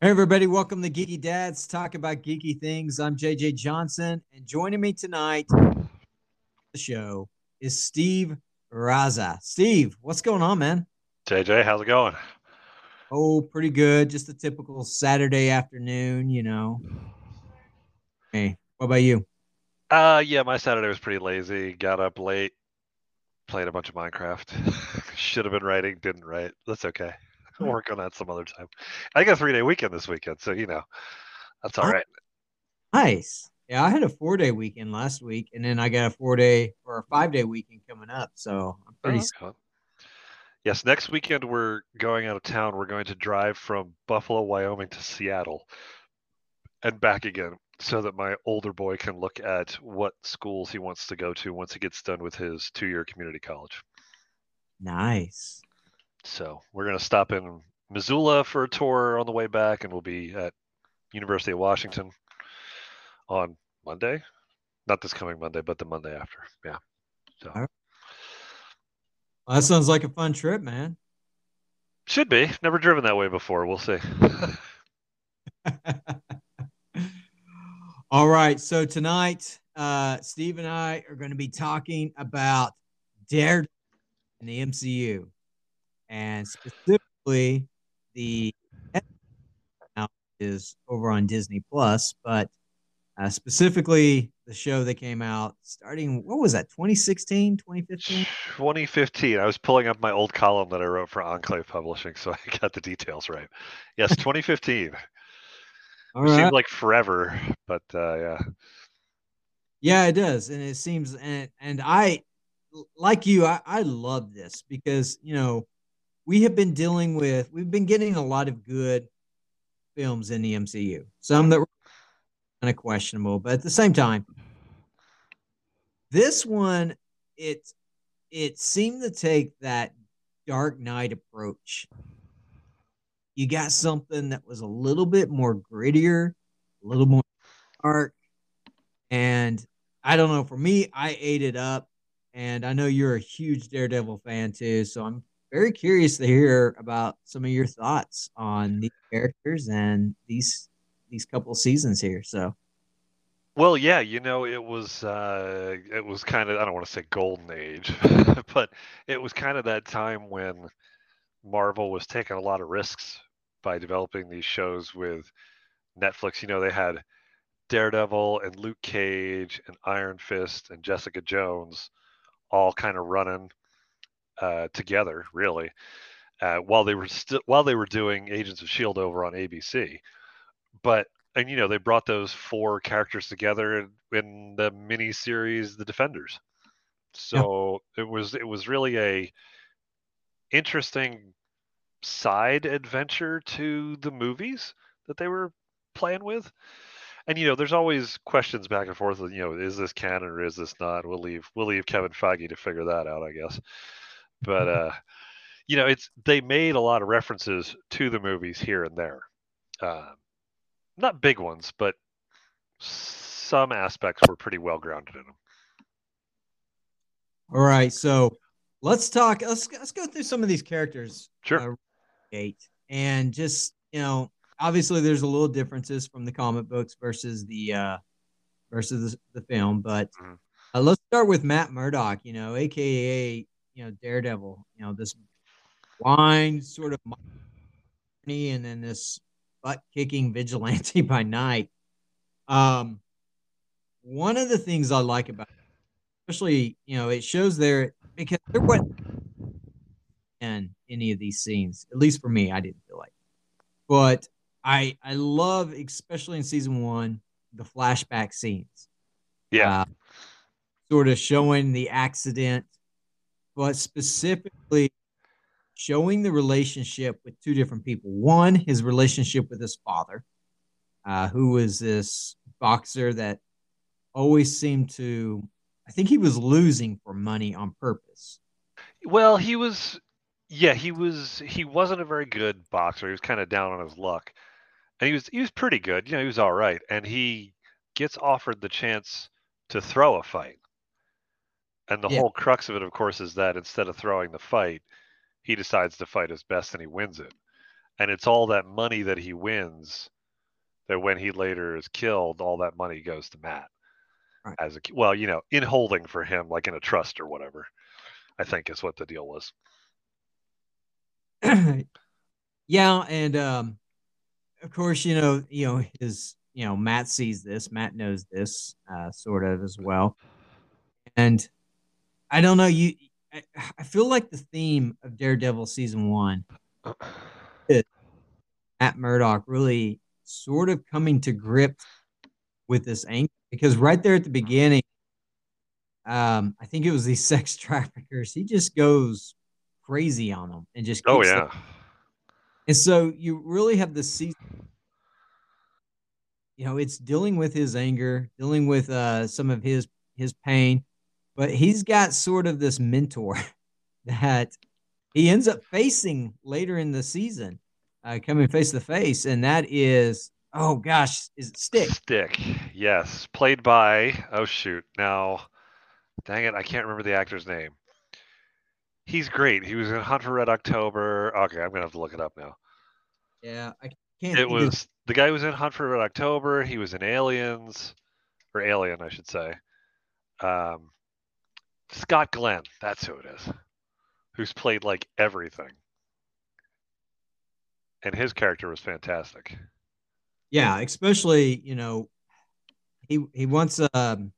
Hey everybody, welcome to Geeky Dads Talk about geeky things. I'm JJ Johnson, and joining me tonight, the show is Steve Rzasa. Steve, what's going on, man? JJ, how's it going? Oh, pretty good. Just a typical Saturday afternoon, you know. Hey, what about you? Uh, yeah, my Saturday was pretty lazy. Got up late, played a bunch of Minecraft. Should have been writing, didn't write. That's okay. We'll work on that some other time. I got a three day weekend this weekend, so you know, that's all Oh. right. Nice. Yeah, I had a four day weekend last week, and then I got a four day or a five day weekend coming up. So I'm pretty. Oh. Yes, next weekend we're going out of town. We're going to drive from Buffalo, Wyoming to Seattle and back again so that my older boy can look at what schools he wants to go to once he gets done with his two year community college. nice. So we're going to stop in Missoula for a tour on the way back, and we'll be at University of Washington on Monday. Not this coming Monday, but the Monday after. Yeah. So right. Well, that sounds like a fun trip, man. should be. Never driven that way before. We'll see. All right. So tonight, uh, Steve and I are going to be talking about Daredevil in the MCU, and specifically the now is over on Disney Plus, but uh, specifically the show that came out starting what was that 2016 2015 2015. I was pulling up my old column that I wrote for Enclave Publishing, so I got the details right. Yes, 2015. all Which seemed like forever, but uh, yeah. Yeah, it does, and it seems and and I like you. I, I love this because you know we have been dealing with we've been getting a lot of good films in the MCU. Some that were kind of questionable, but at the same time, this one it it seemed to take that Dark Knight approach. You got something that was a little bit more grittier, a little more dark, and I don't know. For me, I ate it up, and I know you're a huge Daredevil fan too. So I'm very curious to hear about some of your thoughts on these characters and these these couple seasons here. So Well, yeah, you know, it was uh, it was kind of I don't want to say golden age, but it was kind of that time when Marvel was taking a lot of risks by developing these shows with Netflix. You know, they had Daredevil and Luke Cage and Iron Fist and Jessica Jones all kind of running uh, together, really, uh, while they were still while they were doing Agents of Shield over on ABC. But and you know they brought those four characters together in, in the mini series The Defenders. So it was it was really a interesting side adventure to the movies that they were playing with. And you know, there's always questions back and forth. You know, is this canon or is this not? We'll leave we'll leave Kevin Feige to figure that out, I guess. But uh, you know, it's they made a lot of references to the movies here and there. Uh, not big ones, but some aspects were pretty well grounded in them. all right, so let's talk. Let's let's go through some of these characters. Sure. uh, Eight and just you know, obviously there's a little differences from the comic books versus the uh versus the, the film, but Mhm. uh, let's start with Matt Murdock. You know, aka you know Daredevil. You know this blind sort of and then this butt kicking vigilante by night. Um, one of the things I like about, it, especially you know, it shows there because there wasn't in any of these scenes. At least for me, I didn't feel like. But I I love, especially in season one, the flashback scenes. Yeah. Uh, sort of showing the accident, but specifically showing the relationship with two different people. One, his relationship with his father, uh, who was this boxer that always seemed to, I think he was losing for money on purpose. Well, he was, yeah, he was. He wasn't a very good boxer. He was kind of down on his luck, and he was he was pretty good. You know, he was all right, and he gets offered the chance to throw a fight. And the Yeah. whole crux of it, of course, is that instead of throwing the fight, he decides to fight his best and he wins it. and it's all that money that he wins that when he later is killed, all that money goes to Matt Right. as a well, you know, in holding for him, like in a trust or whatever. I think is what the deal was. yeah, and um, of course, you know, you know his, you know, Matt sees this. Matt knows this, uh, sort of as well. And I don't know, you. I, I feel like the theme of Daredevil season one, Matt Murdock, really sort of coming to grips with this anger because right there at the beginning, um, I think it was these sex traffickers. He just goes crazy on them and just Oh yeah, them. And so you really have the season. You know, it's dealing with his anger, dealing with uh, some of his his pain, but he's got sort of this mentor that he ends up facing later in the season, uh, coming face to face, and that is oh gosh, is it Stick? Stick. Yes, played by oh shoot now, dang it, I can't remember the actor's name. He's great. He was in Hunt for Red October. Okay, I'm gonna have to look it up now. Yeah, I can't. It of- was the guy was in Hunt for Red October. He was in Aliens, or Alien, I should say. Um, Scott Glenn, that's who it is, who's played like everything, and his character was fantastic. yeah, especially you know, he he wants um,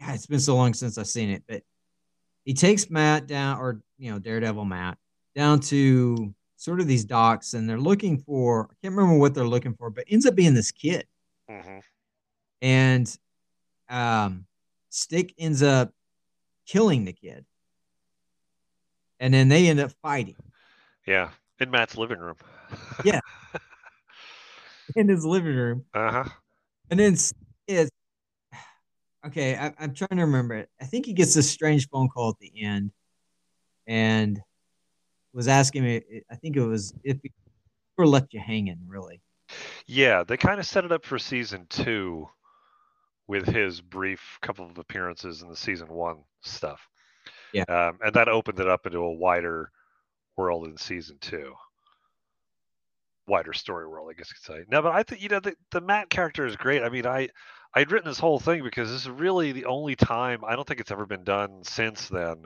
God, it's been so long since I've seen it, but he takes Matt down, or you know, Daredevil Matt down to sort of these docks, and they're looking for I can't remember what they're looking for, but ends up being this kid, hmm and um, Stick ends up killing the kid, and then they end up fighting Yeah, in Matt's living room. Yeah. in his living room. uh huh. And then it's okay. I, I'm trying to remember it. I think he gets this strange phone call at the end, and was asking me. I think it was if he ever left you hanging. Really, Yeah, they kind of set it up for season two with his brief couple of appearances in the season one stuff. Yeah. Um, and that opened it up into a wider world in season two. Wider story world, I guess you could say. No, but I think you know the, the Matt character is great. I mean, I I'd written this whole thing because this is really the only time I don't think it's ever been done since then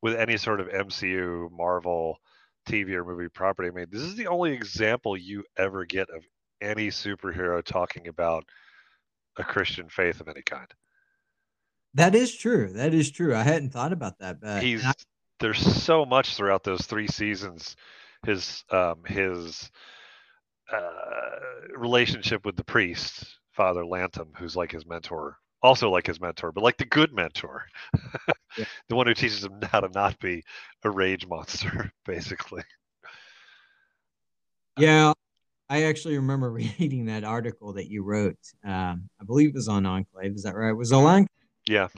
with any sort of MCU, Marvel, TV or movie property. I mean, this is the only example you ever get of any superhero talking about a Christian faith of any kind. that is true. That is true. I hadn't thought about that, but He's I- there's so much throughout those three seasons. His um his uh, relationship with the priest, Father Lantom, who's like his mentor, also like his mentor, but like the good mentor, Yeah. the one who teaches him how to not be a rage monster, basically. yeah, I actually remember reading that article that you wrote. Um, I believe it was on Enclave. Is that right? Was it on Yeah.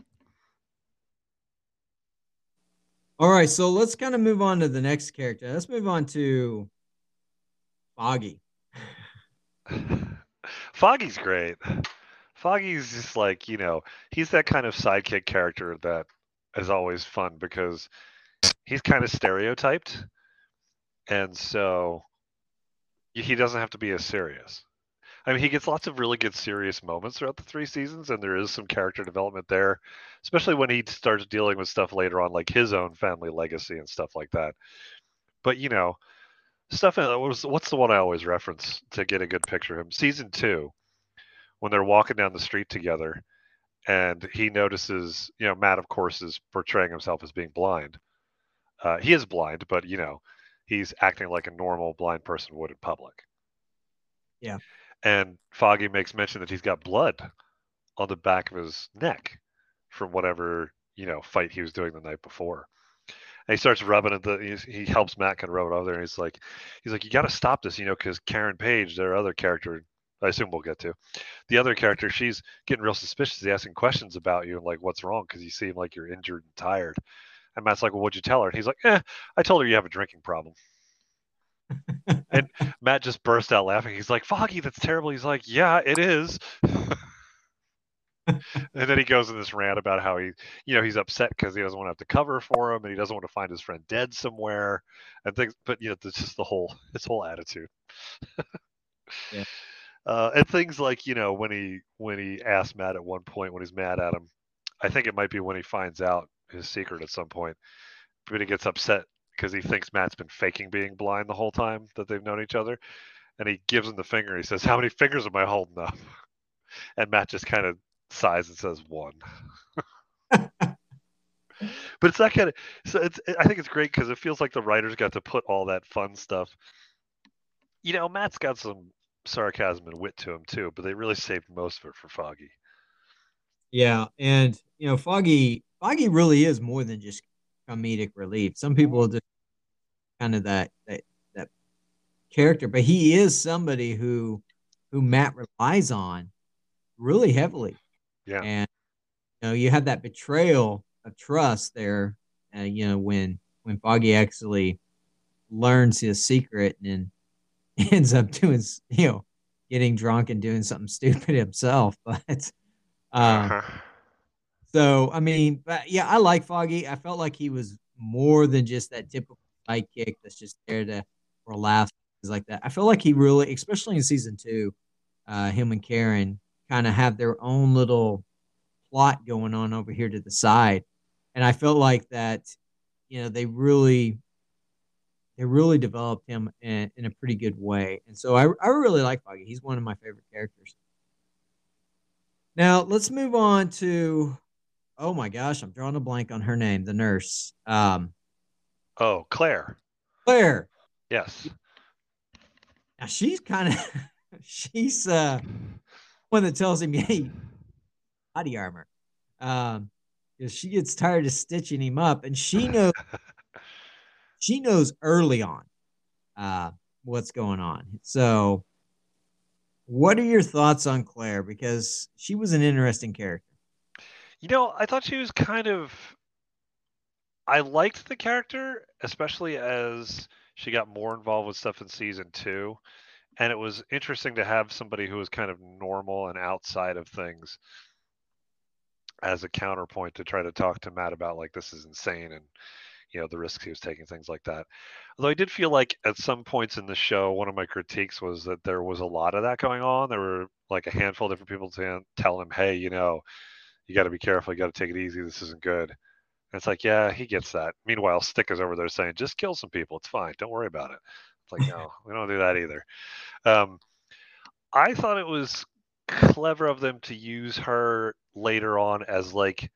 All right, so let's kind of move on to the next character. Let's move on to Foggy. Foggy's great. Foggy's just like, you know, he's that kind of sidekick character that is always fun because he's kind of stereotyped. And so he doesn't have to be as serious. I mean, he gets lots of really good serious moments throughout the three seasons, and there is some character development there, especially when he starts dealing with stuff later on, like his own family legacy and stuff like that. But, you know, stuff what's, what's the one I always reference to get a good picture of him? Season two, when they're walking down the street together, and he notices, you know, Matt, of course, is portraying himself as being blind. Uh, he is blind, but, you know, he's acting like a normal blind person would in public. Yeah. And Foggy makes mention that he's got blood on the back of his neck from whatever, you know, fight he was doing the night before. And he starts rubbing it. The, he's, he helps Matt kind of rub it over there. And he's like, he's like, you got to stop this, you know, because Karen Page, their other character, I assume we'll get to, the other character, she's getting real suspicious. Asking questions about you and like, what's wrong? Because you seem like you're injured and tired. And Matt's like, well, what'd you tell her? And he's like, eh, I told her you have a drinking problem. and Matt just burst out laughing. He's like, Foggy, that's terrible. He's like, yeah, it is. and then he goes in this rant about how he, you know, he's upset because he doesn't want to have to cover for him, and he doesn't want to find his friend dead somewhere, and things. But you know, it's just the whole his whole attitude. yeah. Uh, and things like you know when he when he asks Matt at one point when he's mad at him, I think it might be when he finds out his secret at some point, but he gets upset because he thinks Matt's been faking being blind the whole time that they've known each other, and he gives him the finger. He says, "How many fingers am I holding up?" And Matt just kind of sighs and says, "One." but it's that kind of so it's i think it's great because it feels like the writers got to put all that fun stuff you know matt's got some sarcasm and wit to him too but they really saved most of it for foggy yeah and you know foggy foggy really is more than just comedic relief. Some people just kind of that that that character but he is somebody who who matt relies on really heavily. Yeah. And you know you have that betrayal of trust there uh, you know when when foggy actually learns his secret and ends up doing you know getting drunk and doing something stupid himself but uh, uh-huh. so i mean but yeah i like foggy i felt like he was more than just that typical sidekick that's just there to for laughs like that i feel like he really especially in season two uh, him and karen kind of have their own little plot going on over here to the side. And I felt like that, you know, they really, they really developed him in, in a pretty good way. And so I, I really like Foggy. He's one of my favorite characters. Now let's move on to, oh my gosh, I'm drawing a blank on her name, the nurse. Um, oh, Claire. Claire. Yes. Now she's kind of, she's uh, one that tells him, hey, body armor. Um, because she gets tired of stitching him up, and she knows she knows early on uh, what's going on. So, what are your thoughts on Claire? Because she was an interesting character. You know, I thought she was kind of. I liked the character, especially as she got more involved with stuff in season two. And it was interesting to have somebody who was kind of normal and outside of things as a counterpoint to try to talk to Matt about like this is insane and you know the risks he was taking things like that. Although i did feel like at some points in the show one of my critiques was that there was a lot of that going on. There were like a handful of different people to tell him hey you know you got to be careful you got to take it easy this isn't good. And it's like yeah he gets that. Meanwhile stick is over there saying just kill some people it's fine don't worry about it. It's like no we don't do that either. Um, i thought it was clever of them to use her later on as like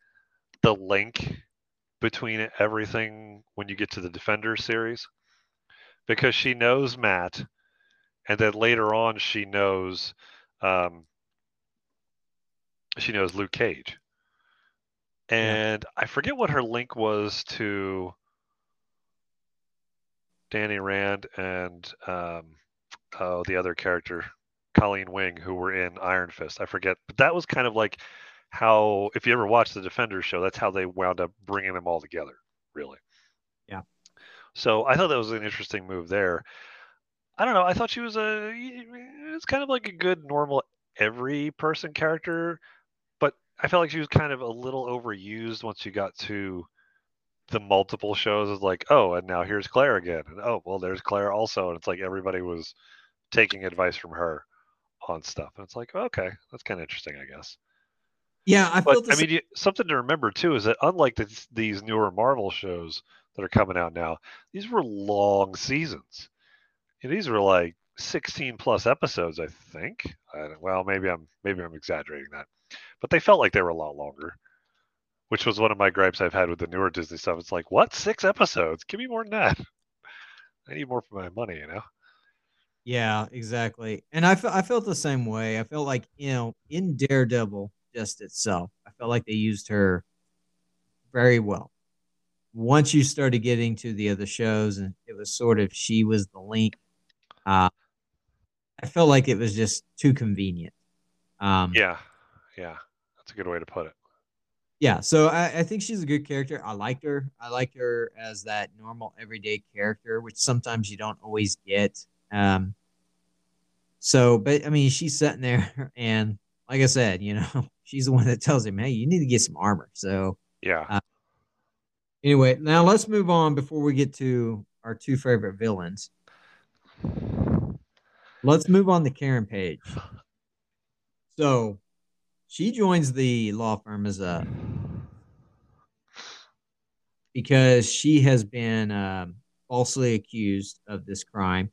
the link between everything when you get to the Defender series because she knows Matt and then later on she knows um, she knows Luke Cage. And yeah. I forget what her link was to Danny Rand and um, oh, the other character, Colleen Wing, who were in Iron Fist. I forget, but that was kind of like how if you ever watch the Defenders show, that's how they wound up bringing them all together, really. Yeah. So I thought that was an interesting move there. I don't know. I thought she was a it's kind of like a good normal every person character, but I felt like she was kind of a little overused once you got to the multiple shows Is like, oh, and now here's Claire again. And oh, well, there's Claire also. And it's like everybody was taking advice from her on stuff. And it's like, okay, that's kind of interesting, I guess. Yeah, I but, I mean, you, something to remember too is that unlike the, these newer Marvel shows that are coming out now, these were long seasons. And these were like 16 plus episodes, I think. I, well, maybe I'm maybe I'm exaggerating that, but they felt like they were a lot longer, which was one of my gripes I've had with the newer Disney stuff. It's like, what, six episodes? Give me more than that. I need more for my money, you know. Yeah, exactly. And I, I felt the same way. I felt like you know in Daredevil just itself. I felt like they used her very well. Once you started getting to the other shows, and it was sort of she was the link. Uh, I felt like it was just too convenient. Um, yeah, yeah, that's a good way to put it. Yeah, so I, I think she's a good character. I liked her. I liked her as that normal everyday character, which sometimes you don't always get. Um, so, but I mean, she's sitting there, and like I said, you know, she's the one that tells him, "Hey, you need to get some armor." So yeah. Uh, anyway, now let's move on before we get to our two favorite villains. Let's move on to Karen Page. So she joins the law firm as a because she has been um, falsely accused of this crime.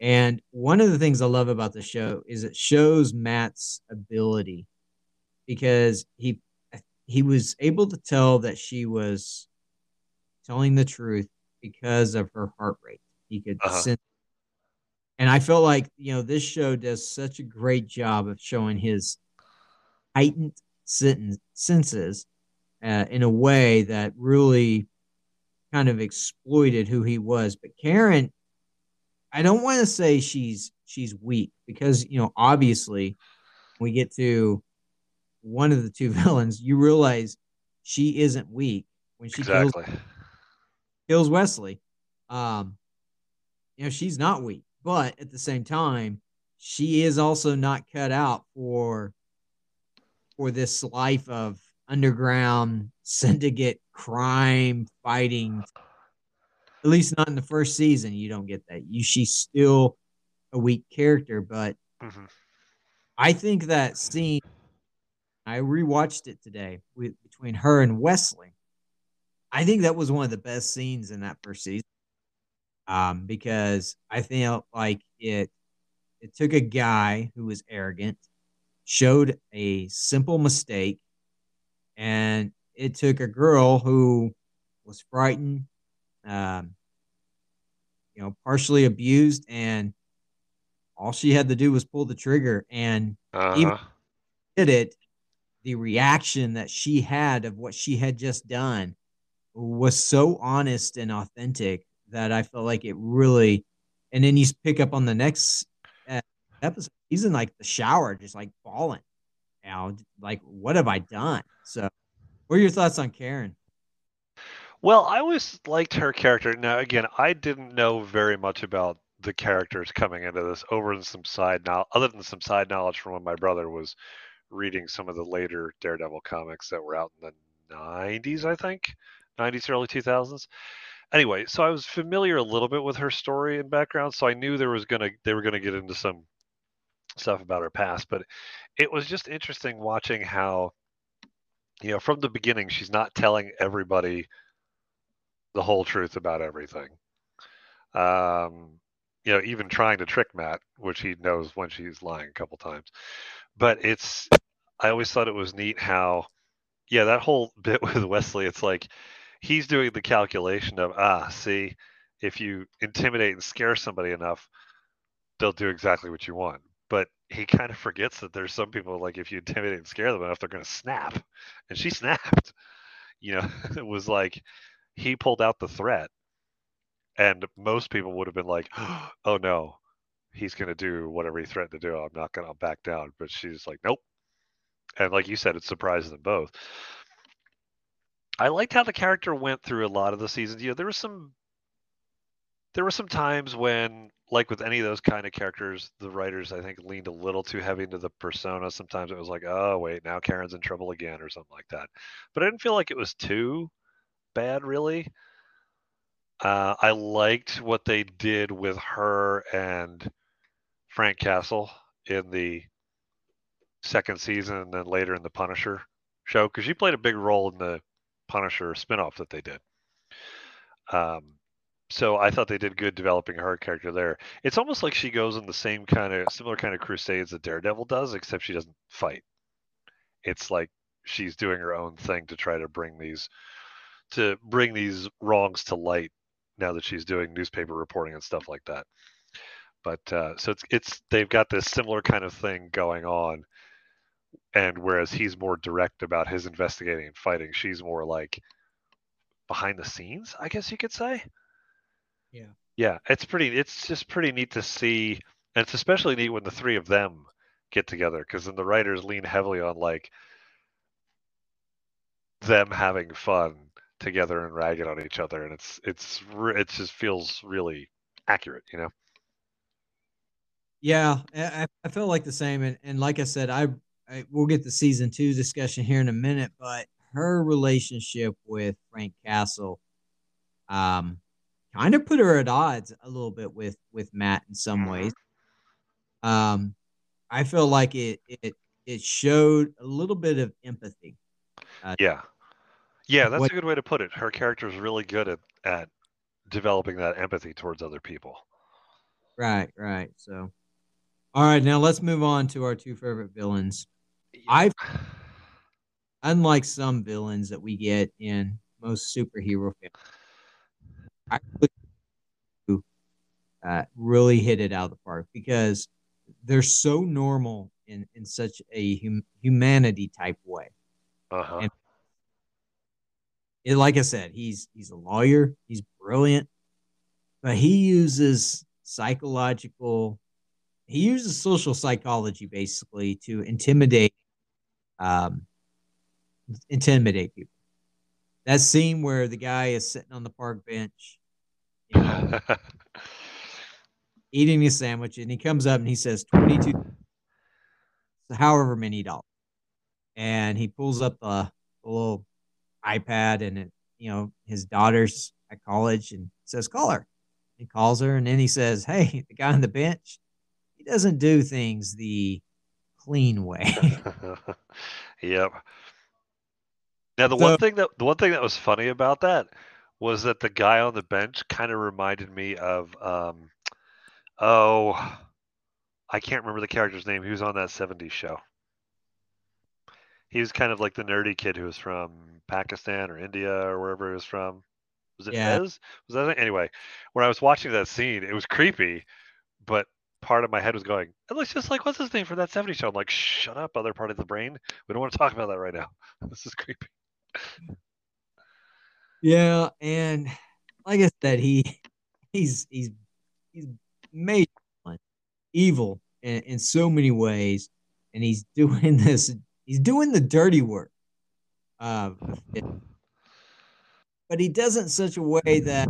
And one of the things I love about the show is it shows Matt's ability because he he was able to tell that she was telling the truth because of her heart rate. He could uh-huh. sense and I felt like, you know, this show does such a great job of showing his heightened senses uh, in a way that really kind of exploited who he was. But Karen, I don't want to say she's she's weak because you know obviously we get to one of the two villains, you realize she isn't weak when she exactly. kills, kills Wesley. Um, you know she's not weak. But at the same time, she is also not cut out for for this life of underground syndicate crime fighting. At least not in the first season, you don't get that. You she's still a weak character, but mm-hmm. I think that scene. I rewatched it today with, between her and Wesley. I think that was one of the best scenes in that first season um, because I felt like it it took a guy who was arrogant, showed a simple mistake, and it took a girl who was frightened, um, you know, partially abused, and all she had to do was pull the trigger, and uh-huh. even did it. The reaction that she had of what she had just done was so honest and authentic that I felt like it really. And then you pick up on the next uh, episode. He's in like the shower, just like falling. You know, like what have I done? So, what are your thoughts on Karen? Well, I always liked her character. Now, again, I didn't know very much about the characters coming into this, over than some side now, other than some side knowledge from when my brother was reading some of the later Daredevil comics that were out in the '90s, I think, '90s, early 2000s anyway, so I was familiar a little bit with her story and background, so I knew there was gonna they were gonna get into some stuff about her past, but it was just interesting watching how you know from the beginning she's not telling everybody the whole truth about everything. Um, you know, even trying to trick Matt, which he knows when she's lying a couple times. But it's I always thought it was neat how yeah, that whole bit with Wesley, it's like he's doing the calculation of ah, see, if you intimidate and scare somebody enough, they'll do exactly what you want. But he kind of forgets that there's some people like if you intimidate and scare them enough, they're going to snap, and she snapped. You know, it was like he pulled out the threat, and most people would have been like, "Oh no, he's going to do whatever he threatened to do. I'm not going to back down." But she's like, "Nope." And like you said, it surprises them both. I liked how the character went through a lot of the seasons. You know, there was some there were some times when like with any of those kind of characters, the writers I think leaned a little too heavy into the persona. Sometimes it was like, oh wait, now Karen's in trouble again or something like that. But I didn't feel like it was too bad really. Uh, I liked what they did with her and Frank Castle in the second season and then later in the Punisher show because she played a big role in the Punisher spinoff that they did. Um, so I thought they did good developing her character there. It's almost like she goes in the same kind of similar kind of crusades that Daredevil does, except she doesn't fight. It's like she's doing her own thing to try to bring these to bring these wrongs to light now that she's doing newspaper reporting and stuff like that. But uh, so it's it's they've got this similar kind of thing going on. And whereas he's more direct about his investigating and fighting she's more like behind the scenes i guess you could say. Yeah. Yeah it's pretty it's just pretty neat to see and it's especially neat when the three of them get together because then the writers lean heavily on like them having fun together and ragging on each other and it's it's it just feels really accurate you know yeah i, I felt like the same and, and like i said i I, we'll get the season two discussion here in a minute, but her relationship with Frank Castle, um, kind of put her at odds a little bit with with Matt in some ways. Um, I feel like it it it showed a little bit of empathy. Yeah. Yeah, that's What- a good way to put it. Her character is really good at, at developing that empathy towards other people. Right, right. So, all right, now let's move on to our two favorite villains. I've unlike some villains that we get in most superhero films, I really, uh, really hit it out of the park because they're so normal in in such a hum- humanity type way. Uh-huh. and- It, like I said, he's he's a lawyer, he's brilliant, but he uses psychological, he uses social psychology basically to intimidate, um, intimidate people. That scene where the guy is sitting on the park bench, you know, eating his sandwich, and he comes up and he says twenty two, however many dollars, and he pulls up the, the little iPad and it, you know, his daughter's at college and says, "Call her." He calls her, and then he says, "Hey, the guy on the bench, he doesn't do things the clean way." yep. Now the So- one thing that the one thing that was funny about that was that the guy on the bench kind of reminded me of um oh I can't remember the character's name. He was on that 70s show. He was kind of like the nerdy kid who was from Pakistan or India or wherever he was from. Was it Yeah. Was that it? Anyway, when I was watching that scene, it was creepy, but part of my head was going, it looks just like what's his name from that 70s show. I'm like, shut up, other part of the brain. We don't want to talk about that right now. This is creepy. Yeah, and like I said, he he's he's he's made evil in, in so many ways, and he's doing this. He's doing the dirty work. Uh, but he does it in such a way that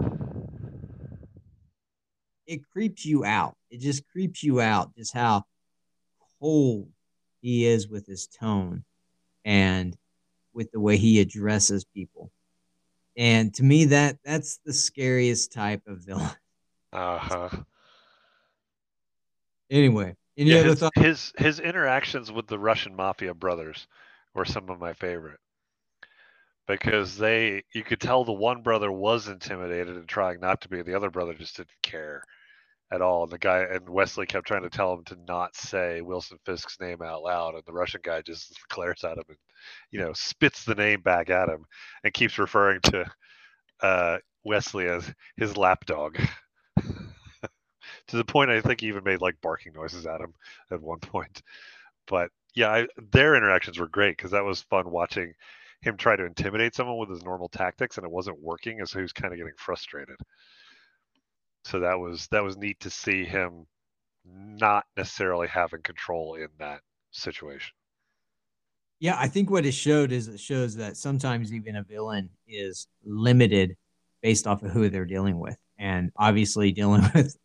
it creeps you out. It just creeps you out just how cold he is with his tone and with the way he addresses people. And to me, that that's the scariest type of villain. Uh-huh. Anyway, any Yeah, other his, thoughts? his his interactions with the Russian mafia brothers were some of my favorite because they you could tell the one brother was intimidated and trying not to be, the other brother just didn't care at all. And the guy and Wesley kept trying to tell him to not say Wilson Fisk's name out loud, and the Russian guy just glares at him and you know spits the name back at him and keeps referring to uh, Wesley as his lapdog. to the point I think he even made like barking noises at him at one point. But yeah, I, their interactions were great because that was fun watching him try to intimidate someone with his normal tactics and it wasn't working, and so he was kind of getting frustrated. So that was that was neat to see him not necessarily having control in that situation. Yeah, I think what it showed is it shows that sometimes even a villain is limited based off of who they're dealing with. And obviously dealing with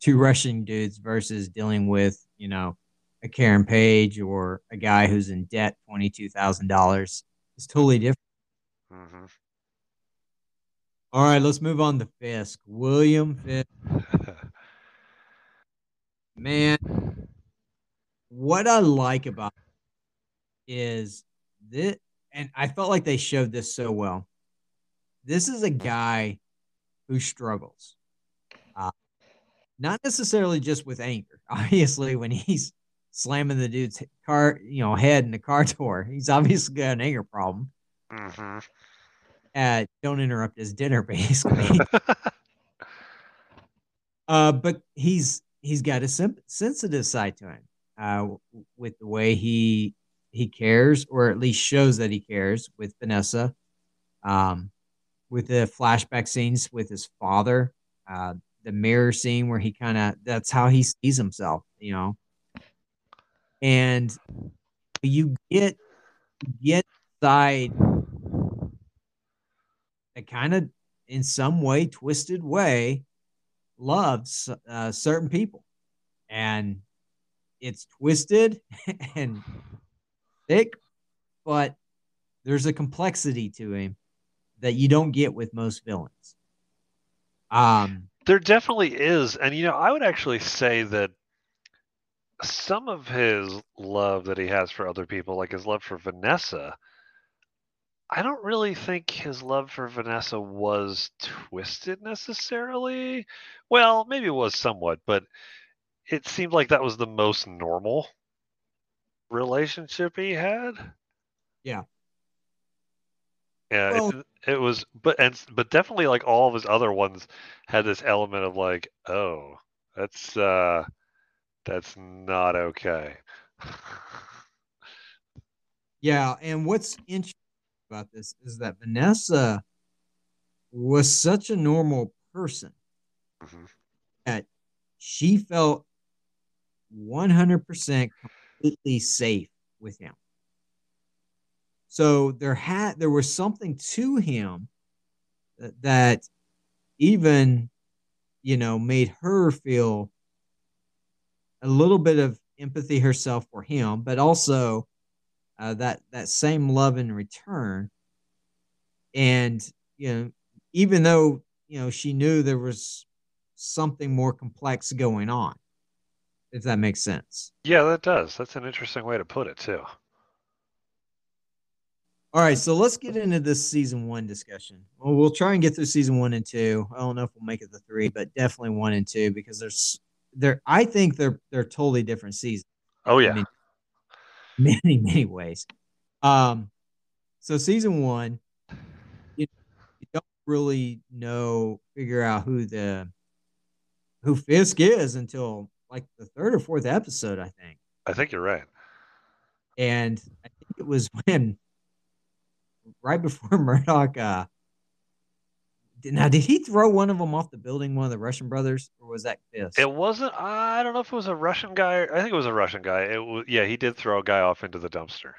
two Russian dudes versus dealing with, you know, a Karen Page or a guy who's in debt twenty two thousand dollars is totally different. hmm All right, let's move on to Fisk. William Fisk. Man, what I like about is this, and I felt like they showed this so well. This is a guy who struggles, uh, not necessarily just with anger. Obviously, when he's slamming the dude's car, you know, head in the car door, he's obviously got an anger problem. hmm Uh, don't interrupt his dinner, basically. Uh, but he's he's got a sim- sensitive side to him. Uh, with the way he he cares, or at least shows that he cares with Vanessa. Um, with the flashback scenes with his father, uh, the mirror scene where he kind of that's how he sees himself, you know. And you get get side a kind of in some way twisted way loves uh, certain people and it's twisted and thick, but there's a complexity to him that you don't get with most villains. Um, there definitely is, and you know, I would actually say that some of his love that he has for other people, like his love for Vanessa, I don't really think his love for Vanessa was twisted necessarily. Well, maybe it was somewhat, but it seemed like that was the most normal relationship he had. Yeah. Yeah, well, it, it, was, but and but definitely like all of his other ones had this element of like, oh, that's uh, that's not okay. yeah, and what's interesting about this is that Vanessa was such a normal person mm-hmm. that she felt 100% completely safe with him. So there had there was something to him that, that even you know made her feel a little bit of empathy herself for him, but also uh, that that same love in return. And you know, even though you know she knew there was something more complex going on, if that makes sense. Yeah, that does. That's an interesting way to put it too. All right, so let's get into this season one discussion. Well, we'll try and get through season one and two. I don't know if we'll make it the three, but definitely one and two because there's there. I think they're they're totally different seasons. Oh yeah, many many ways. Um, so season one, you, you don't really know figure out who the who Fisk is until like the third or fourth episode, I think. I think you're right. And I think it was when right before Murdock uh now did he throw one of them off the building, one of the Russian brothers, or was that Fisk? It wasn't I don't know if it was a Russian guy. I think it was a Russian guy. It was yeah, he did throw a guy off into the dumpster.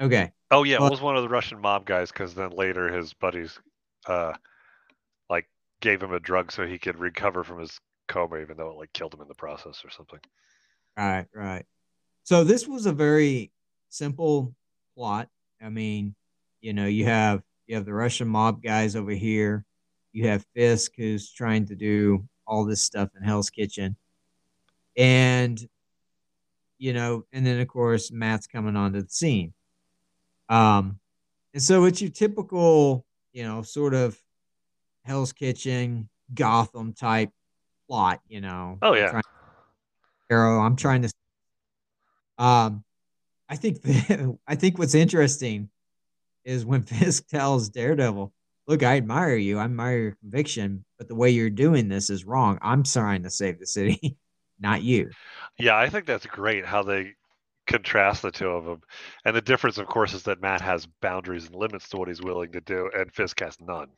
Okay. Oh yeah, well, it was one of the Russian mob guys because then later his buddies uh like gave him a drug so he could recover from his coma, even though it like killed him in the process or something. Right, right. So this was a very simple plot. I mean, you know, you have you have the Russian mob guys over here. You have Fisk who's trying to do all this stuff in Hell's Kitchen. And you know, and then of course Matt's coming onto the scene. Um and so it's your typical, you know, sort of Hell's Kitchen, Gotham type plot, you know. Oh yeah. Arrow. I'm trying to. Um, I think the, I think what's interesting is when Fisk tells Daredevil, "Look, I admire you. I admire your conviction, but the way you're doing this is wrong. I'm trying to save the city, not you." Yeah, I think that's great how they contrast the two of them, and the difference, of course, is that Matt has boundaries and limits to what he's willing to do, and Fisk has none.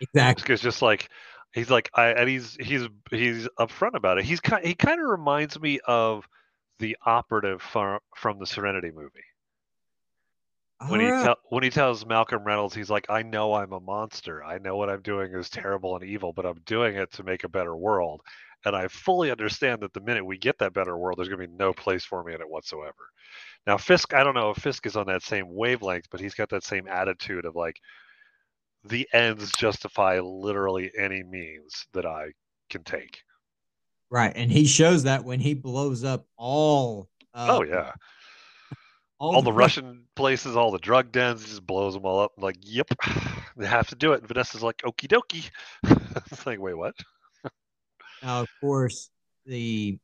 Exactly. It's just like He's like, I and he's he's he's upfront about it. He's kind he kind of reminds me of the operative from from the Serenity movie. When he te- when he tells Malcolm Reynolds, he's like, I know I'm a monster. I know what I'm doing is terrible and evil, but I'm doing it to make a better world. And I fully understand that the minute we get that better world, there's going to be no place for me in it whatsoever. Now, Fisk, I don't know if Fisk is on that same wavelength, but he's got that same attitude of like, the ends justify literally any means that I can take. Right, and he shows that when he blows up all. Uh, oh yeah. All, all the, the Russian places, all the drug dens, just blows them all up. I'm like, yep, they have to do it. And Vanessa's like, okie dokie. it's like, wait, what? now, of course, the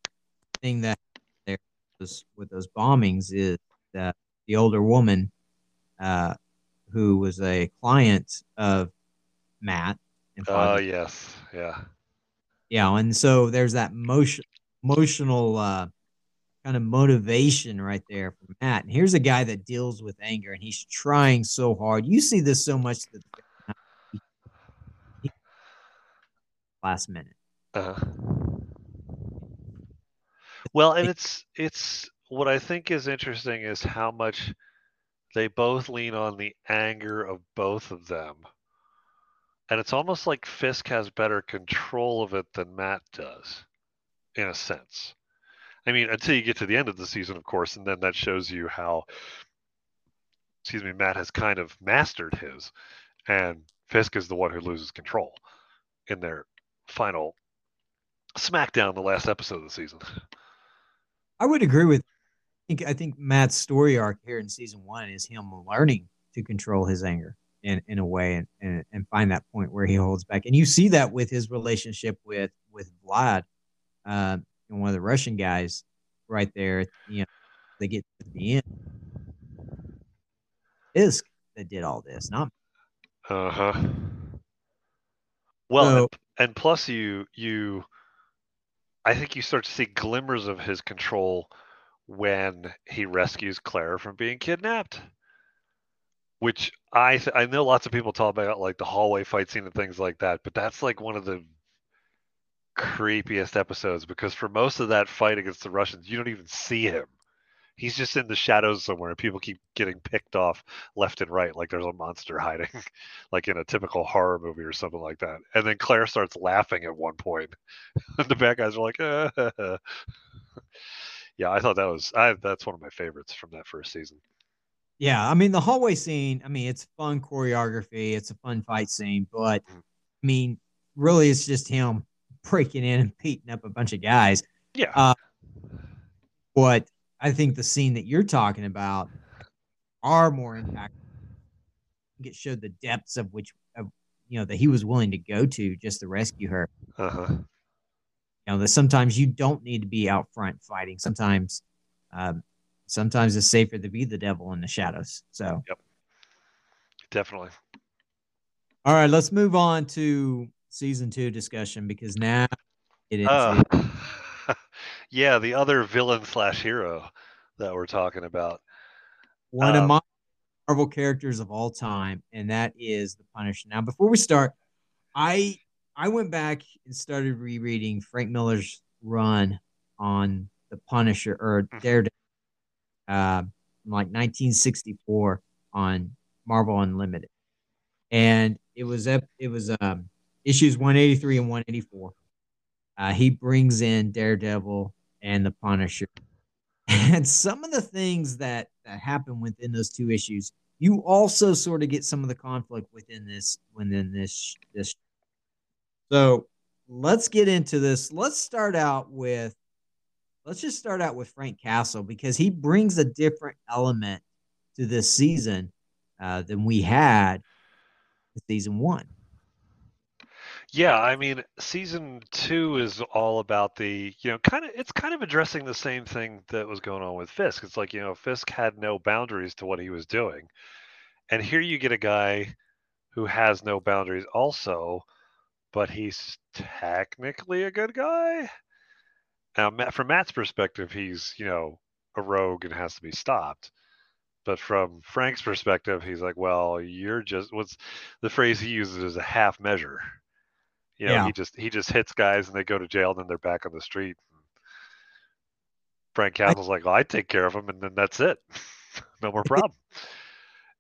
thing that there was with those bombings is that the older woman uh, who was a client of Matt. Oh, uh, yes. Yeah. Yeah. And so there's that motion, emotional uh, kind of motivation right there for Matt. And here's a guy that deals with anger and he's trying so hard. You see this so much that last minute. Uh-huh. Well, and it's it's what I think is interesting is how much they both lean on the anger of both of them. And it's almost like Fisk has better control of it than Matt does, in a sense. I mean, until you get to the end of the season, of course, and then that shows you how, excuse me, Matt has kind of mastered his, and Fisk is the one who loses control in their final SmackDown, the last episode of the season. I would agree with. I think I think Matt's story arc here in season one is him learning to control his anger in in a way and, and and find that point where he holds back. And you see that with his relationship with with Vlad, uh, and one of the Russian guys, right there. You know, they get to the end. Isk that did all this, not. Uh huh. Well, so, and, and plus you you I think you start to see glimmers of his control when he rescues Claire from being kidnapped. Which I th- I know lots of people talk about like the hallway fight scene and things like that, but that's like one of the creepiest episodes because for most of that fight against the Russians, you don't even see him he's just in the shadows somewhere and people keep getting picked off left and right like there's a monster hiding like in a typical horror movie or something like that and then claire starts laughing at one point and the bad guys are like ah. yeah i thought that was I, that's one of my favorites from that first season yeah i mean the hallway scene i mean it's fun choreography it's a fun fight scene but mm-hmm. i mean really it's just him breaking in and beating up a bunch of guys yeah uh, but I think the scene that you're talking about are more impactful. It showed the depths of which, of, you know, that he was willing to go to just to rescue her. Uh-huh. You know, that sometimes you don't need to be out front fighting. Sometimes, um, sometimes it's safer to be the devil in the shadows. So, yep, definitely. All right, let's move on to season two discussion because now it is. Uh yeah, the other villain slash hero that we're talking about. One um, of my Marvel characters of all time, and that is the Punisher. Now, before we start, I I went back and started rereading Frank Miller's run on the Punisher or mm-hmm. Daredevil, uh, like 1964 on Marvel Unlimited, and it was it was um, issues 183 and 184. Uh, he brings in Daredevil and the Punisher. And some of the things that that happen within those two issues, you also sort of get some of the conflict within this within this this. So let's get into this. Let's start out with let's just start out with Frank Castle because he brings a different element to this season uh, than we had season one. Yeah, I mean, season two is all about the, you know, kind of, it's kind of addressing the same thing that was going on with Fisk. It's like, you know, Fisk had no boundaries to what he was doing. And here you get a guy who has no boundaries also, but he's technically a good guy. Now, from Matt's perspective, he's, you know, a rogue and has to be stopped. But from Frank's perspective, he's like, well, you're just, what's the phrase he uses is a half measure you know, yeah. he just he just hits guys and they go to jail and then they're back on the street. Frank Castle's I, like, well, I take care of them and then that's it. no more problem.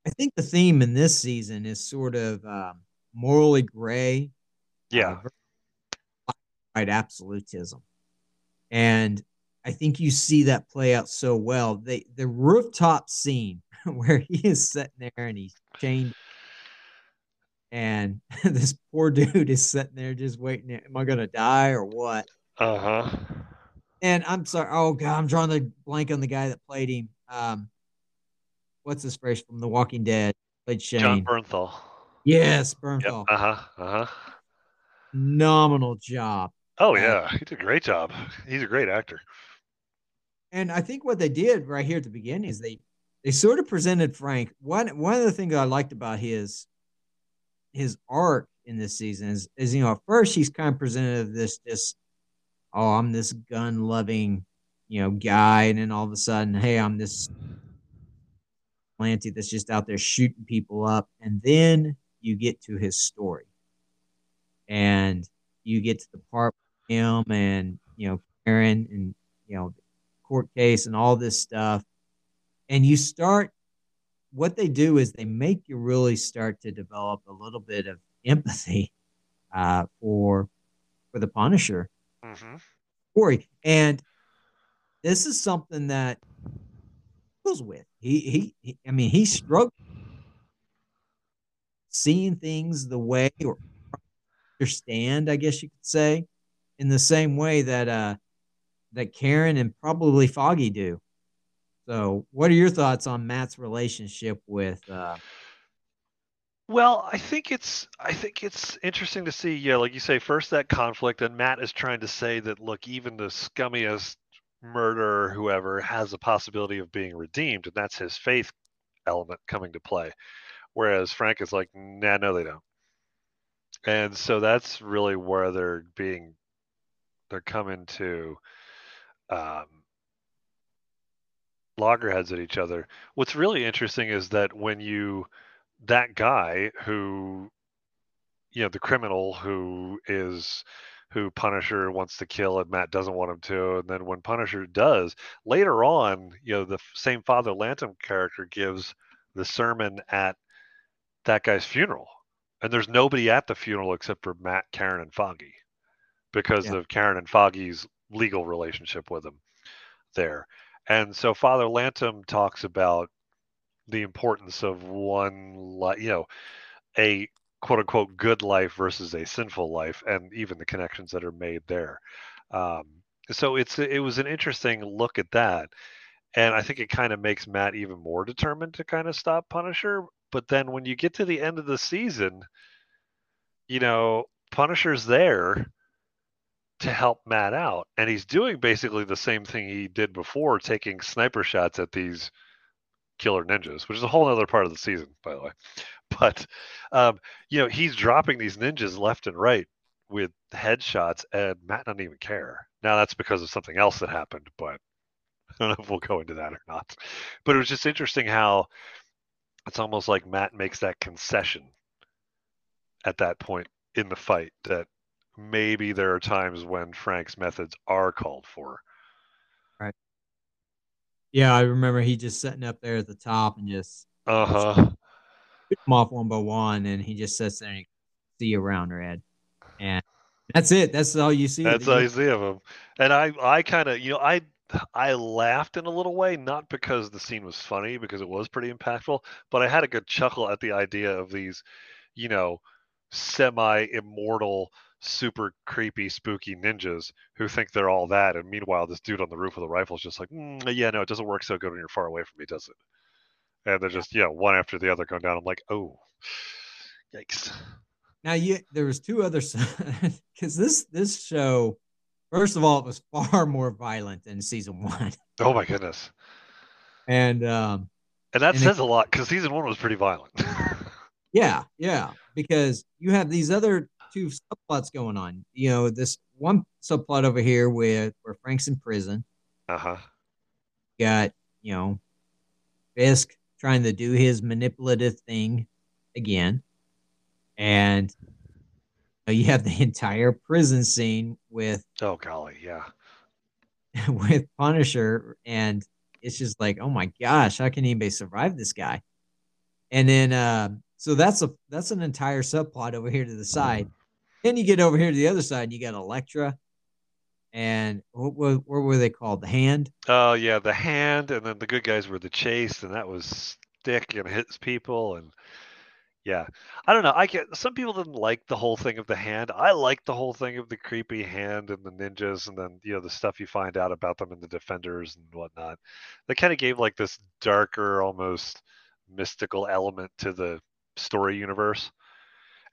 I think the theme in this season is sort of um, morally gray. Yeah. Uh, right absolutism. And I think you see that play out so well. They the rooftop scene where he is sitting there and he's chained and this poor dude is sitting there just waiting. Am I gonna die or what? Uh huh. And I'm sorry. Oh god, I'm drawing the blank on the guy that played him. Um, what's his face from The Walking Dead? Played Shane. Jon Bernthal. Yes, Bernthal. Yep. Uh huh. Uh huh. Nominal job. Oh yeah, he did a great job. He's a great actor. And I think what they did right here at the beginning is they they sort of presented Frank. One one of the things I liked about his his arc in this season is, is you know at first he's kind of presented this this oh I'm this gun loving you know guy and then all of a sudden hey I'm this planty that's just out there shooting people up and then you get to his story. And you get to the part with him and you know Karen and you know court case and all this stuff. And you start what they do is they make you really start to develop a little bit of empathy uh, for for the Punisher mm-hmm. story. And this is something that goes with. He, he, he I mean, he struggled seeing things the way or understand, I guess you could say, in the same way that uh that Karen and probably Foggy do. So, what are your thoughts on Matt's relationship with uh well, I think it's I think it's interesting to see, yeah, like you say, first that conflict, and Matt is trying to say that look, even the scummiest murderer, whoever, has a possibility of being redeemed, and that's his faith element coming to play. Whereas Frank is like, nah, no, they don't. And so that's really where they're being, they're coming to um, loggerheads at each other. What's really interesting is that when you, that guy who, you know, the criminal who is, who Punisher wants to kill and Matt doesn't want him to. And then when Punisher does, later on, you know, the same Father Lantom character gives the sermon at that guy's funeral. And there's nobody at the funeral except for Matt, Karen, and Foggy because yeah. of Karen and Foggy's legal relationship with him there. And so Father Lantom talks about the importance of one, you know, a quote unquote good life versus a sinful life, and even the connections that are made there. Um, so it's it was an interesting look at that, and I think it kind of makes Matt even more determined to kind of stop Punisher. But then when you get to the end of the season, you know, Punisher's there to help Matt out, and he's doing basically the same thing he did before, taking sniper shots at these killer ninjas, which is a whole other part of the season, by the way. But um, you know, he's dropping these ninjas left and right with headshots, and Matt doesn't even care. Now that's because of something else that happened, but I don't know if we'll go into that or not. But it was just interesting how it's almost like Matt makes that concession at that point in the fight that maybe there are times when Frank's methods are called for. Right. Yeah, I remember he just sitting up there at the top and just uh huh them off one by one, and he just sits there and see you around red, and that's it. That's all you see. That's all you see of him. And I, I kind of, you know, I, I laughed in a little way, not because the scene was funny, because it was pretty impactful, but I had a good chuckle at the idea of these, you know, semi-immortal super creepy, spooky ninjas who think they're all that. And meanwhile, this dude on the roof with a rifle is just like, mm, yeah, no, it doesn't work so good when you're far away from me, does it? and they're just yeah one after the other going down. I'm like, oh, yikes. Now you there was two other because this this show, first of all, it was far more violent than season one. Oh my goodness. And um, and that and says it, a lot because season one was pretty violent. yeah, yeah, because you have these other two subplots going on. You know, this one subplot over here with where Frank's in prison. Uh huh. Got you know, Fisk trying to do his manipulative thing again. And you have the entire prison scene with oh golly, yeah, with Punisher, and it's just like, oh my gosh, how can anybody survive this guy? And then, uh, so that's a that's an entire subplot over here to the side. Then you get over here to the other side, and you got Elektra, and what, what were they called? The hand. Oh yeah, the hand, and then the good guys were the Chaste, and that was stick and hits people, and yeah, I don't know. I get some people didn't like the whole thing of the hand. I like the whole thing of the creepy hand and the ninjas, and then you know the stuff you find out about them in the defenders and whatnot. That kind of gave like this darker, almost mystical element to the story universe.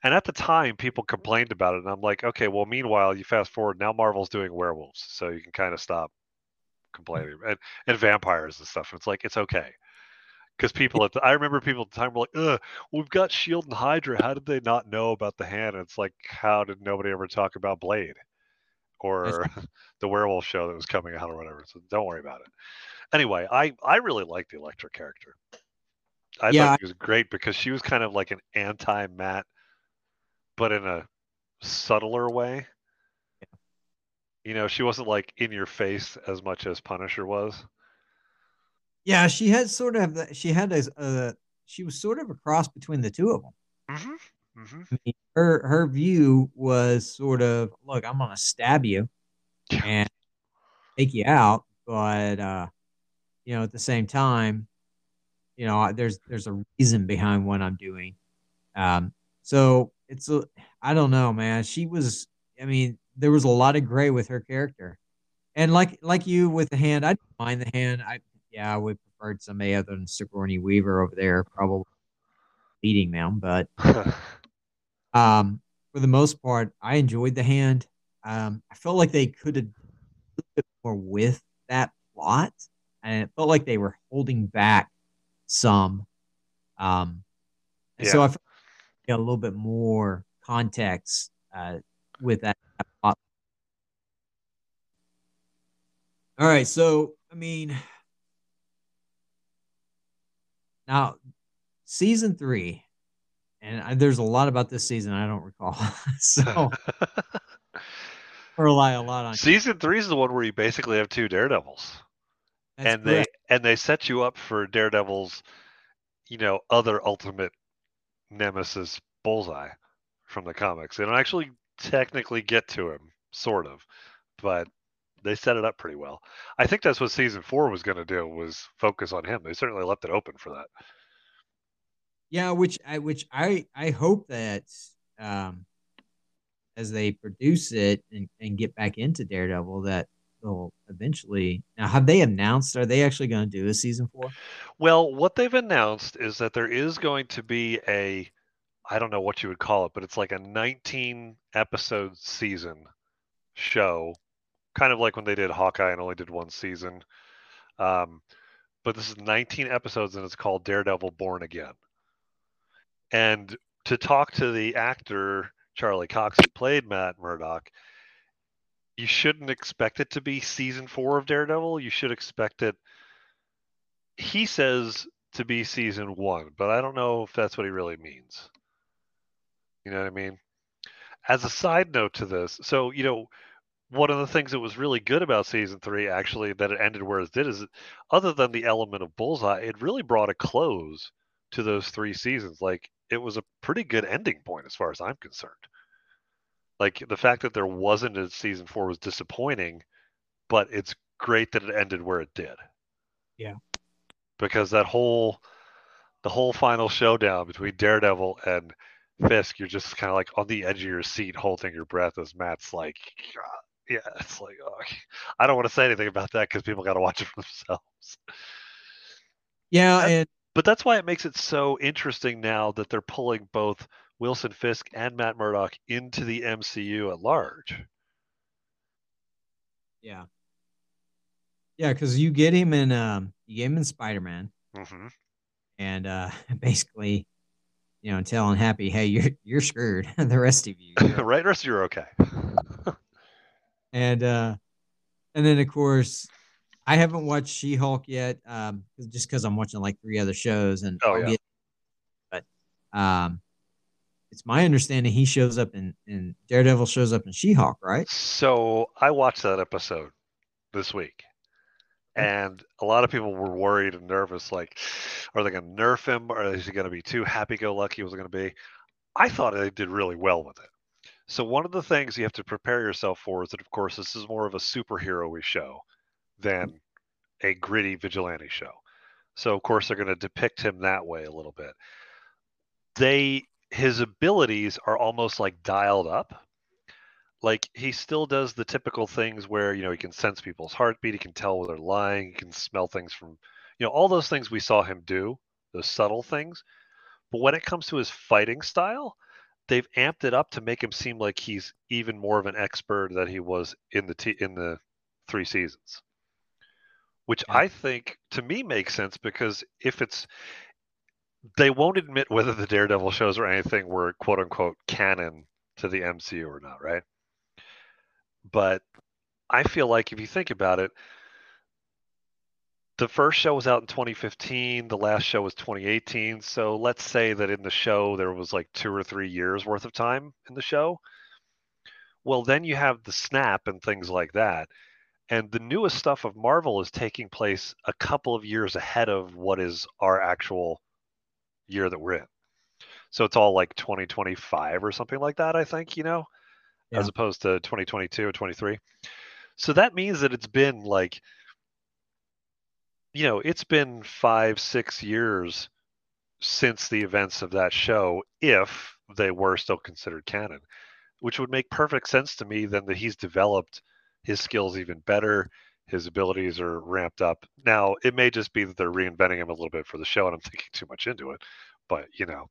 And at the time, people complained about it, and I'm like, okay, well, meanwhile, you fast forward now, Marvel's doing werewolves, so you can kind of stop hmm. complaining and and vampires and stuff. It's like it's okay because people at the, I remember people at the time were like, Ugh, we've got Shield and Hydra. How did they not know about the hand? And it's like, how did nobody ever talk about Blade or the werewolf show that was coming out or whatever? So don't worry about it. Anyway, I I really like the Elektra character. I yeah. thought she was great because she was kind of like an anti Matt but in a subtler way. You know, she wasn't like in your face as much as Punisher was. Yeah, she had sort of she had a uh, she was sort of a cross between the two of them. Mm-hmm. Mm-hmm. I mean, her her view was sort of look, I'm gonna stab you and take you out, but uh, you know, at the same time, you know, there's there's a reason behind what I'm doing. Um, so it's a, I don't know, man. She was, I mean, there was a lot of gray with her character, and like like you with the hand, I didn't mind the hand. I yeah, I would preferred somebody other than Sigourney Weaver over there, probably beating them, but um, for the most part, I enjoyed the hand. Um, I felt like they could have more with that plot, and it felt like they were holding back some. Um, and Yeah. so I felt a little bit more context uh, with that. All right, so I mean, now season three, and I, there's a lot about this season I don't recall, so rely a lot on. Season three is the one where you basically have two Daredevils, That's and they and they set you up for Daredevil's, you know, other ultimate nemesis, Bullseye, from the comics. They don't actually technically get to him, sort of, but they set it up pretty well. I think that's what season four was going to do was focus on him. They certainly left it open for that. Yeah, which I which I I hope that um as they produce it and, and get back into Daredevil that they'll eventually now have they announced are they actually going to do a season four? Well, what they've announced is that there is going to be a, I don't know what you would call it, but it's like a 19 episode season show, kind of like when they did Hawkeye and only did one season. Um, but this is 19 episodes and it's called Daredevil Born Again. And to talk to the actor Charlie Cox who played Matt Murdock, you shouldn't expect it to be season four of Daredevil. You should expect it. He says to be season one, but I don't know if that's what he really means. You know what I mean? As a side note to this, so you know, one of the things that was really good about season three, actually, that it ended where it did, is other than the element of Bullseye, it really brought a close to those three seasons. Like it was a pretty good ending point as far as I'm concerned. Like the fact that there wasn't a season four was disappointing, but it's great that it ended where it did. Yeah. Because that whole the whole final showdown between Daredevil and Fisk, you're just kind of like on the edge of your seat, holding your breath as Matt's like, yeah, it's like, oh, I don't want to say anything about that because people got to watch it for themselves. Yeah, That- and But that's why it makes it so interesting now that they're pulling both Wilson Fisk and Matt Murdock into the MCU at large. yeah, yeah, because you get him in um you get him in Spider Man, hmm and uh basically, you know, telling Happy, hey, you're you're screwed. the rest of you, right, The rest of you're okay. and uh and then of course i haven't watched she-hulk yet um just because i'm watching like three other shows and Oh, yeah. get but um it's my understanding he shows up in in daredevil shows up in she-hulk right So I watched that episode this week, hmm. and a lot of people were worried and nervous. Like, are they going to nerf him? Or is he going to be too happy-go-lucky? Was it going to be? I thought they did really well with it. So one of the things you have to prepare yourself for is that, of course, this is more of a superhero-y show than a gritty vigilante show. So of course they're going to depict him that way a little bit. They his abilities are almost like dialed up. Like he still does the typical things where you know he can sense people's heartbeat, he can tell when they're lying, he can smell things from you know all those things we saw him do, those subtle things. But when it comes to his fighting style, they've amped it up to make him seem like he's even more of an expert that he was in the t- in the three seasons which Yeah. I think to me makes sense because if it's they won't admit whether the Daredevil shows or anything were quote unquote canon to the MCU or not, right? But I feel like if you think about it, the first show was out in 2015, the last show was 2018. So let's say that in the show there was like two or three years worth of time in the show. Well, then you have the snap and things like that. And the newest stuff of Marvel is taking place a couple of years ahead of what is our actual year that we're in. So it's all like 2025 or something like that, I think, you know, as opposed to 2022 or 23. So that means that it's been like you know, it's been five, six years since the events of that show, if they were still considered canon, which would make perfect sense to me then that he's developed his skills even better. His abilities are ramped up. Now, it may just be that they're reinventing him a little bit for the show, and I'm thinking too much into it. But, you know,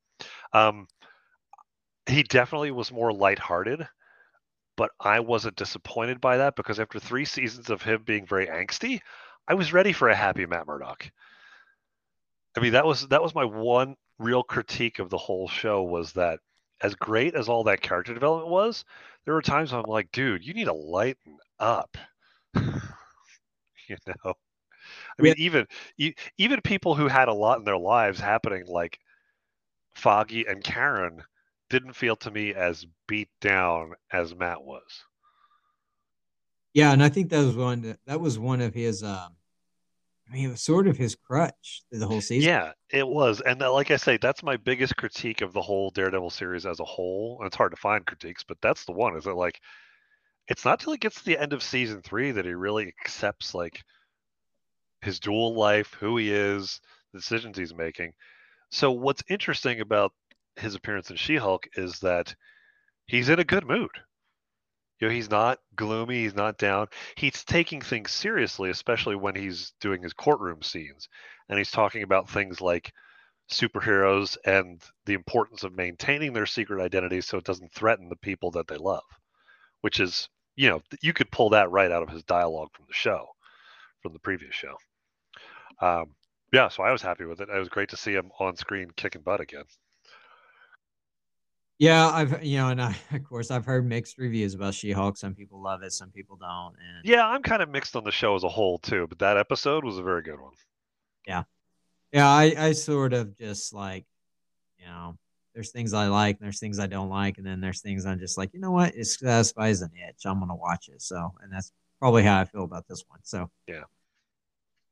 um, he definitely was more lighthearted, but I wasn't disappointed by that because after three seasons of him being very angsty, I was ready for a happy Matt Murdock. I mean, that was that was my one real critique of the whole show was that as great as all that character development was, there were times I'm like, dude, you need to lighten up. you know. I mean, yeah. even even people who had a lot in their lives happening, like Foggy and Karen, didn't feel to me as beat down as Matt was. Yeah, and I think that was one that was one of his um, I mean, it was sort of his crutch the whole season. Yeah, it was. And uh, like I say, that's my biggest critique of the whole Daredevil series as a whole. And it's hard to find critiques, but that's the one. Is that like, it's not till he gets to the end of season three that he really accepts like his dual life, who he is, the decisions he's making. So what's interesting about his appearance in She-Hulk is that he's in a good mood. You know, he's not gloomy, he's not down. He's taking things seriously, especially when he's doing his courtroom scenes. And he's talking about things like superheroes and the importance of maintaining their secret identity so it doesn't threaten the people that they love. Which is, you know, you could pull that right out of his dialogue from the show, from the previous show. Um, yeah, so I was happy with it. It was great to see him on screen kicking butt again. Yeah, I've you know, and I, of course I've heard mixed reviews about She-Hulk. Some people love it, some people don't. And yeah, I'm kind of mixed on the show as a whole too, but that episode was a very good one. Yeah, yeah, I I sort of just like, you know, there's things I like, there's things I don't like, and then there's things I'm just like, you know what, it satisfies an itch. I'm gonna watch it. So, and that's probably how I feel about this one. So yeah.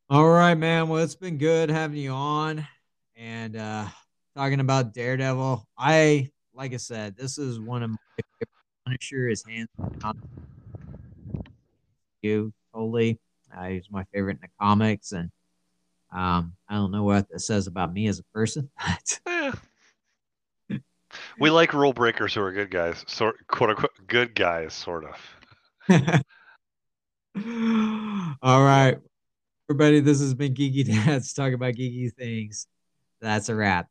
All right, man. Well, it's been good having you on and uh talking about Daredevil. I like I said, this is one of my favorite Punisher. His hands down. you totally. Uh, he's my favorite in the comics, and um, I don't know what that says about me as a person. we like rule breakers who are good guys, sort quote unquote good guys, sort of. All right, everybody. This has been Geeky Dads talking about geeky things. That's a wrap.